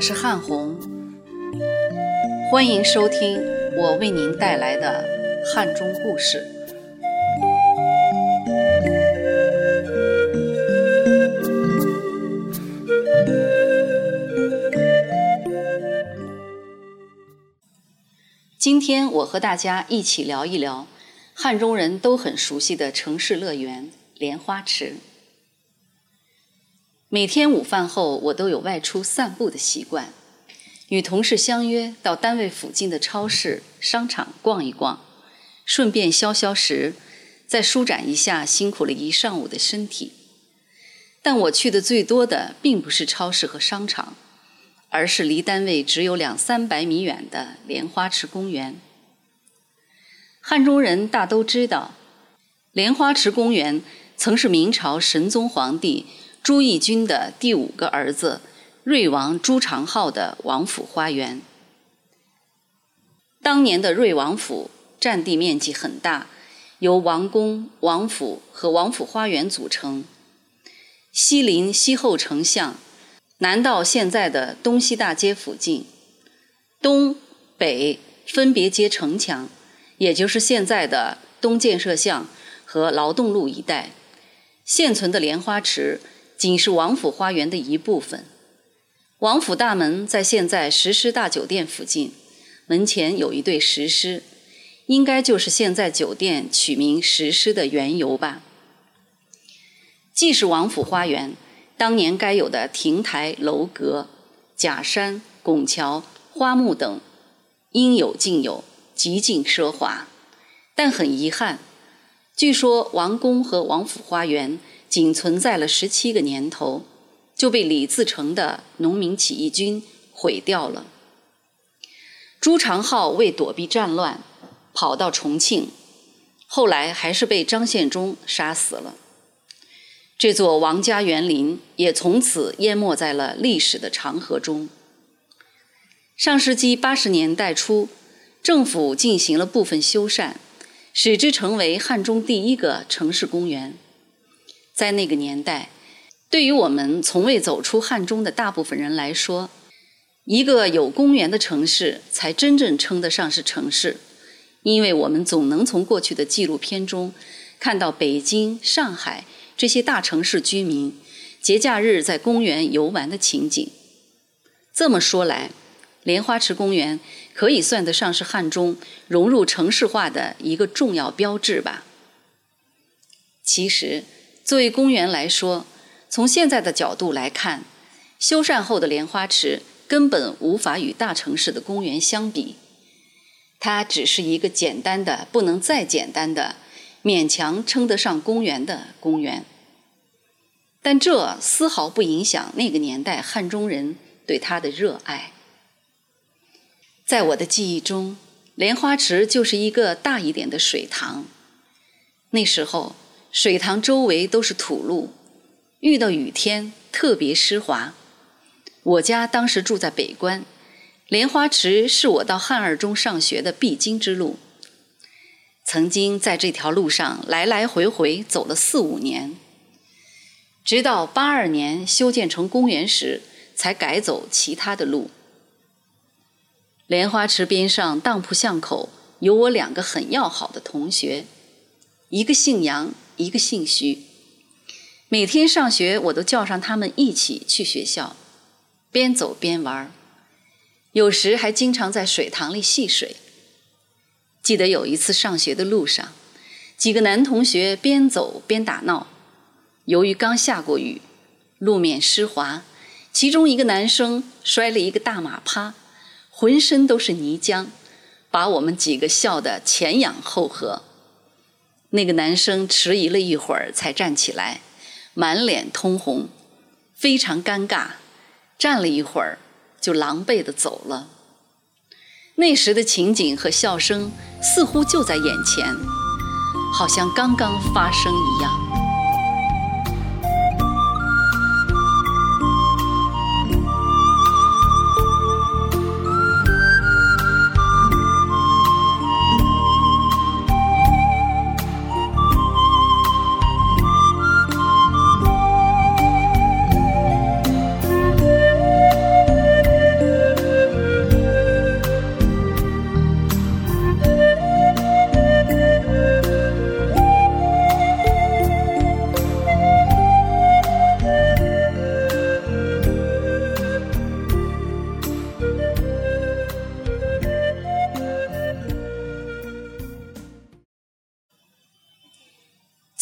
我是汉红，欢迎收听我为您带来的汉中故事。今天我和大家一起聊一聊汉中人都很熟悉的城市乐园——莲花池。每天午饭后，我都有外出散步的习惯，与同事相约到单位附近的超市、商场逛一逛，顺便消消食，再舒展一下辛苦了一上午的身体。但我去的最多的并不是超市和商场，而是离单位只有两三百米远的莲花池公园。汉中人大都知道，莲花池公园曾是明朝神宗皇帝。朱翊钧的第五个儿子瑞王朱常浩的王府花园。当年的瑞王府占地面积很大，由王宫、王府和王府花园组成。西临西后丞相，南到现在的东西大街附近，东北分别接城墙，也就是现在的东建设巷和劳动路一带。现存的莲花池。仅是王府花园的一部分。王府大门在现在石狮大酒店附近，门前有一对石狮，应该就是现在酒店取名石狮的缘由吧。既是王府花园，当年该有的亭台楼阁、假山拱桥、花木等，应有尽有，极尽奢华。但很遗憾，据说王宫和王府花园。仅存在了十七个年头，就被李自成的农民起义军毁掉了。朱常浩为躲避战乱，跑到重庆，后来还是被张献忠杀死了。这座王家园林也从此淹没在了历史的长河中。上世纪八十年代初，政府进行了部分修缮，使之成为汉中第一个城市公园。在那个年代，对于我们从未走出汉中的大部分人来说，一个有公园的城市才真正称得上是城市，因为我们总能从过去的纪录片中看到北京、上海这些大城市居民节假日在公园游玩的情景。这么说来，莲花池公园可以算得上是汉中融入城市化的一个重要标志吧。其实。作为公园来说，从现在的角度来看，修缮后的莲花池根本无法与大城市的公园相比。它只是一个简单的、不能再简单的、勉强称得上公园的公园。但这丝毫不影响那个年代汉中人对它的热爱。在我的记忆中，莲花池就是一个大一点的水塘。那时候。水塘周围都是土路，遇到雨天特别湿滑。我家当时住在北关，莲花池是我到汉二中上学的必经之路。曾经在这条路上来来回回走了四五年，直到八二年修建成公园时，才改走其他的路。莲花池边上当铺巷口有我两个很要好的同学，一个姓杨。一个姓徐，每天上学我都叫上他们一起去学校，边走边玩儿有时还经常在水塘里戏水。记得有一次上学的路上，几个男同学边走边打闹，由于刚下过雨，路面湿滑，其中一个男生摔了一个大马趴，浑身都是泥浆，把我们几个笑得前仰后合。那个男生迟疑了一会儿，才站起来，满脸通红，非常尴尬，站了一会儿，就狼狈地走了。那时的情景和笑声似乎就在眼前，好像刚刚发生一样。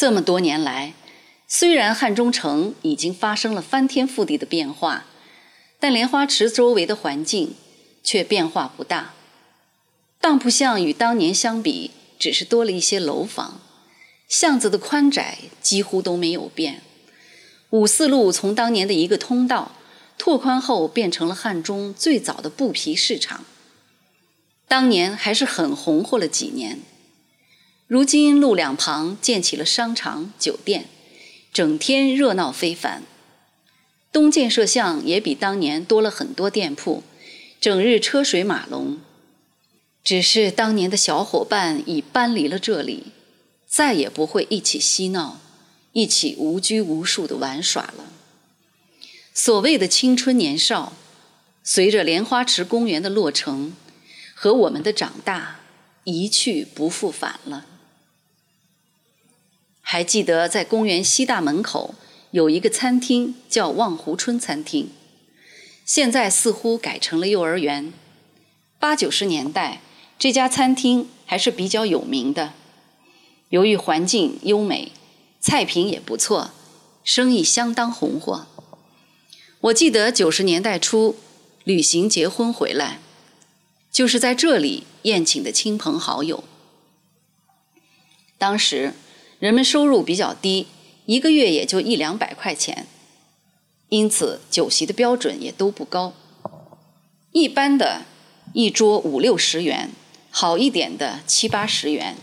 这么多年来，虽然汉中城已经发生了翻天覆地的变化，但莲花池周围的环境却变化不大。当铺巷与当年相比，只是多了一些楼房，巷子的宽窄几乎都没有变。五四路从当年的一个通道拓宽后，变成了汉中最早的布匹市场。当年还是很红火了几年。如今路两旁建起了商场、酒店，整天热闹非凡。东建设巷也比当年多了很多店铺，整日车水马龙。只是当年的小伙伴已搬离了这里，再也不会一起嬉闹。一起无拘无束的玩耍了。所谓的青春年少，随着莲花池公园的落成和我们的长大，一去不复返了。还记得在公园西大门口有一个餐厅，叫望湖春餐厅，现在似乎改成了幼儿园。八九十年代，这家餐厅还是比较有名的，由于环境优美。菜品也不错，生意相当红火。我记得九十年代初旅行结婚回来，就是在这里宴请的亲朋好友。当时人们收入比较低，一个月也就一两百块钱，因此酒席的标准也都不高。一般的，一桌五六十元；好一点的，七八十元。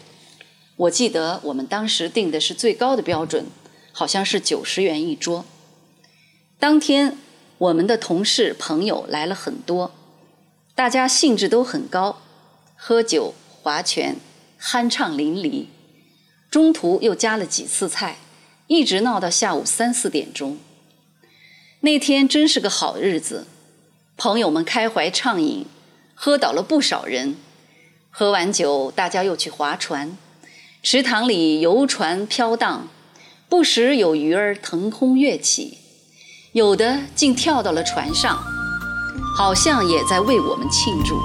我记得我们当时定的是最高的标准，好像是九十元一桌。当天我们的同事朋友来了很多，大家兴致都很高，喝酒划拳，酣畅淋漓。中途又加了几次菜，一直闹到下午三四点钟。那天真是个好日子，朋友们开怀畅饮，喝倒了不少人。喝完酒，大家又去划船。池塘里游船飘荡，不时有鱼儿腾空跃起，有的竟跳到了船上，好像也在为我们庆祝。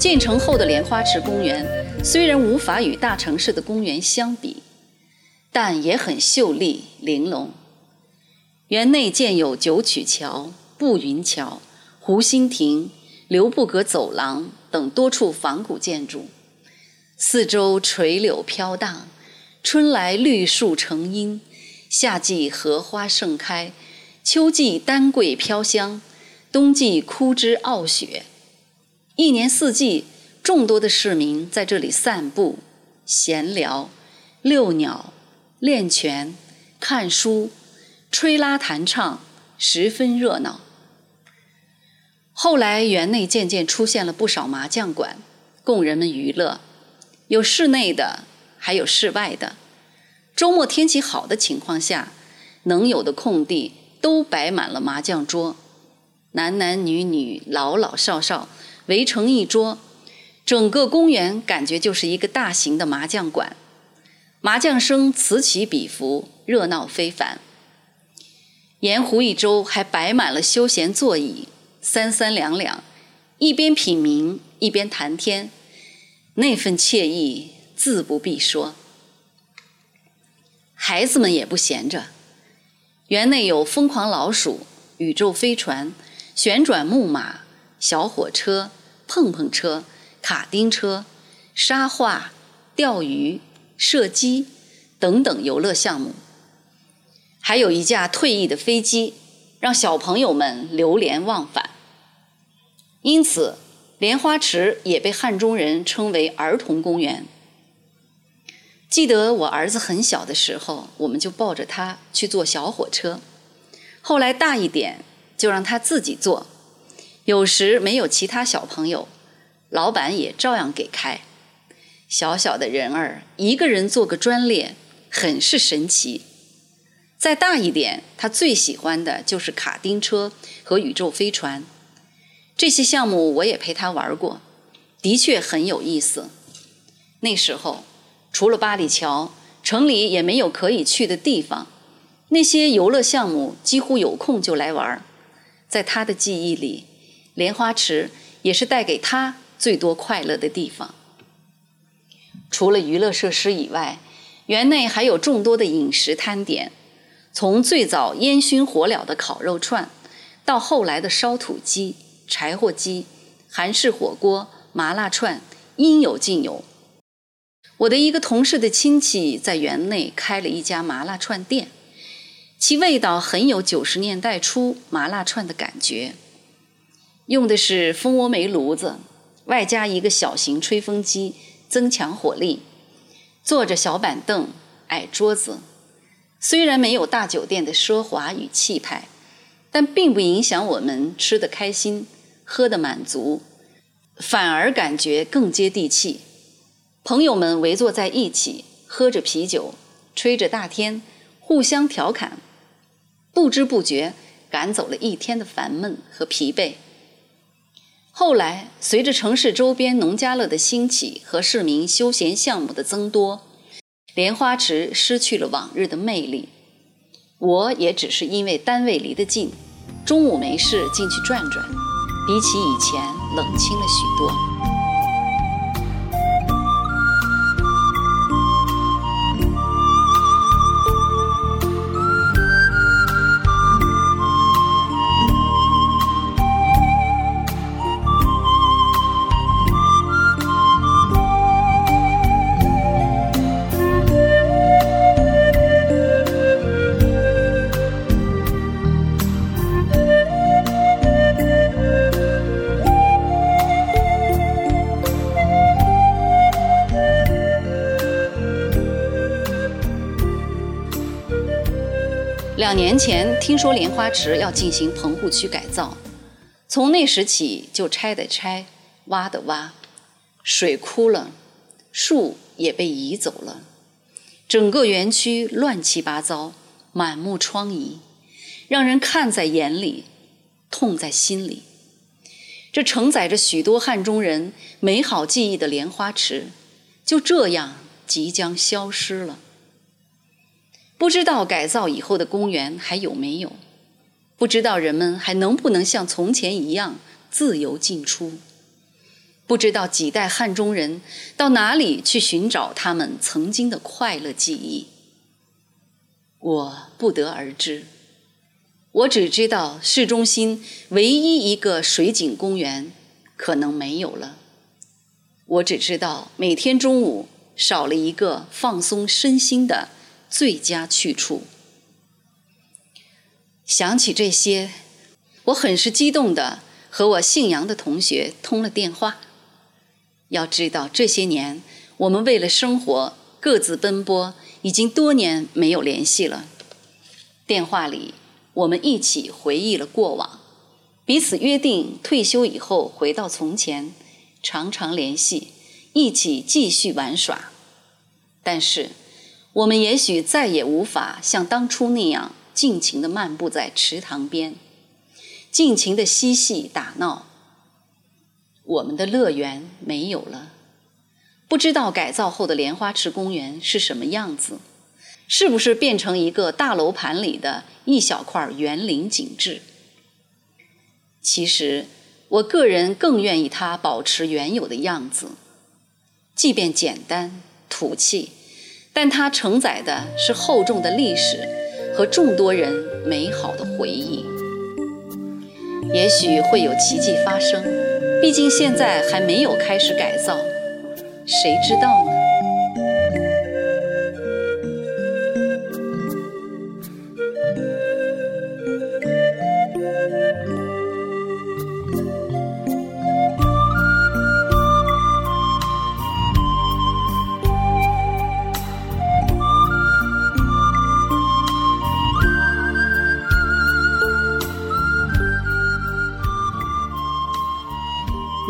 建成后的莲花池公园虽然无法与大城市的公园相比，但也很秀丽玲珑。园内建有九曲桥、步云桥、湖心亭、留步阁走廊等多处仿古建筑，四周垂柳飘荡，春来绿树成荫，夏季荷花盛开，秋季丹桂飘香，冬季枯枝傲雪。一年四季，众多的市民在这里散步、闲聊、遛鸟、练拳、看书、吹拉弹唱，十分热闹。后来，园内渐渐出现了不少麻将馆，供人们娱乐，有室内的，还有室外的。周末天气好的情况下，能有的空地都摆满了麻将桌，男男女女、老老少少。围成一桌，整个公园感觉就是一个大型的麻将馆，麻将声此起彼伏，热闹非凡。沿湖一周还摆满了休闲座椅，三三两两，一边品茗一边谈天，那份惬意自不必说。孩子们也不闲着，园内有疯狂老鼠、宇宙飞船、旋转木马、小火车。碰碰车、卡丁车、沙画、钓鱼、射击等等游乐项目，还有一架退役的飞机，让小朋友们流连忘返。因此，莲花池也被汉中人称为儿童公园。记得我儿子很小的时候，我们就抱着他去坐小火车，后来大一点，就让他自己坐。有时没有其他小朋友，老板也照样给开。小小的人儿，一个人做个专列，很是神奇。再大一点，他最喜欢的就是卡丁车和宇宙飞船。这些项目我也陪他玩过，的确很有意思。那时候，除了八里桥，城里也没有可以去的地方。那些游乐项目几乎有空就来玩。在他的记忆里，莲花池也是带给他最多快乐的地方。除了娱乐设施以外，园内还有众多的饮食摊点，从最早烟熏火燎的烤肉串，到后来的烧土鸡、柴火鸡、韩式火锅、麻辣串，应有尽有。我的一个同事的亲戚在园内开了一家麻辣串店，其味道很有九十年代初麻辣串的感觉，用的是蜂窝煤炉子，外加一个小型吹风机。增强火力，坐着小板凳、矮桌子，虽然没有大酒店的奢华与气派，但并不影响我们吃得开心、喝得满足，反而感觉更接地气。朋友们围坐在一起，喝着啤酒，吹着大天，互相调侃，不知不觉赶走了一天的烦闷和疲惫。后来，随着城市周边农家乐的兴起和市民休闲项目的增多，莲花池失去了往日的魅力。我也只是因为单位离得近，中午没事进去转转，比起以前冷清了许多。两年前听说莲花池要进行棚户区改造，从那时起就拆的拆，挖的挖，水枯了，树也被移走了，整个园区乱七八糟，满目疮痍，让人看在眼里，痛在心里。这承载着许多汉中人美好记忆的莲花池，就这样即将消失了。不知道改造以后的公园还有没有？不知道人们还能不能像从前一样自由进出？不知道几代汉中人到哪里去寻找他们曾经的快乐记忆？我不得而知。我只知道市中心唯一一个水景公园可能没有了。我只知道每天中午少了一个放松身心的。最佳去处。想起这些，我很是激动的和我姓杨的同学通了电话。要知道，这些年我们为了生活各自奔波，已经多年没有联系了。电话里，我们一起回忆了过往，彼此约定退休以后回到从前，常常联系，一起继续玩耍。但是。我们也许再也无法像当初那样尽情地漫步在池塘边，尽情地嬉戏打闹。我们的乐园没有了，不知道改造后的莲花池公园是什么样子，是不是变成一个大楼盘里的一小块园林景致？其实，我个人更愿意它保持原有的样子，即便简单土气。但它承载的是厚重的历史和众多人美好的回忆。也许会有奇迹发生，毕竟现在还没有开始改造，谁知道呢？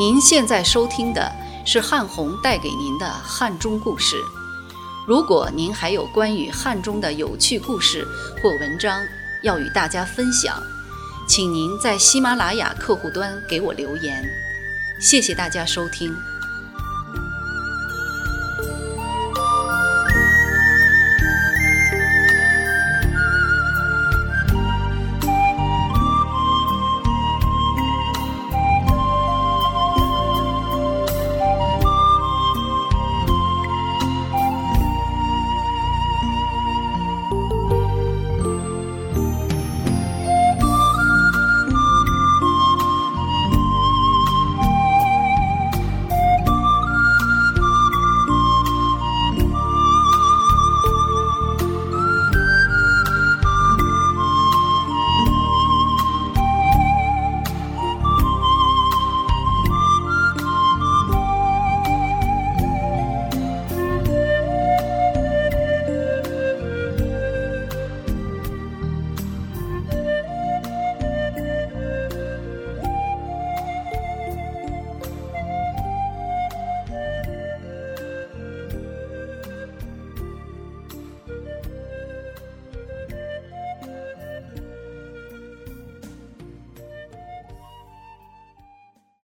您现在收听的是汉红带给您的汉中故事。如果您还有关于汉中的有趣故事或文章要与大家分享，请您在喜马拉雅客户端给我留言。谢谢大家收听。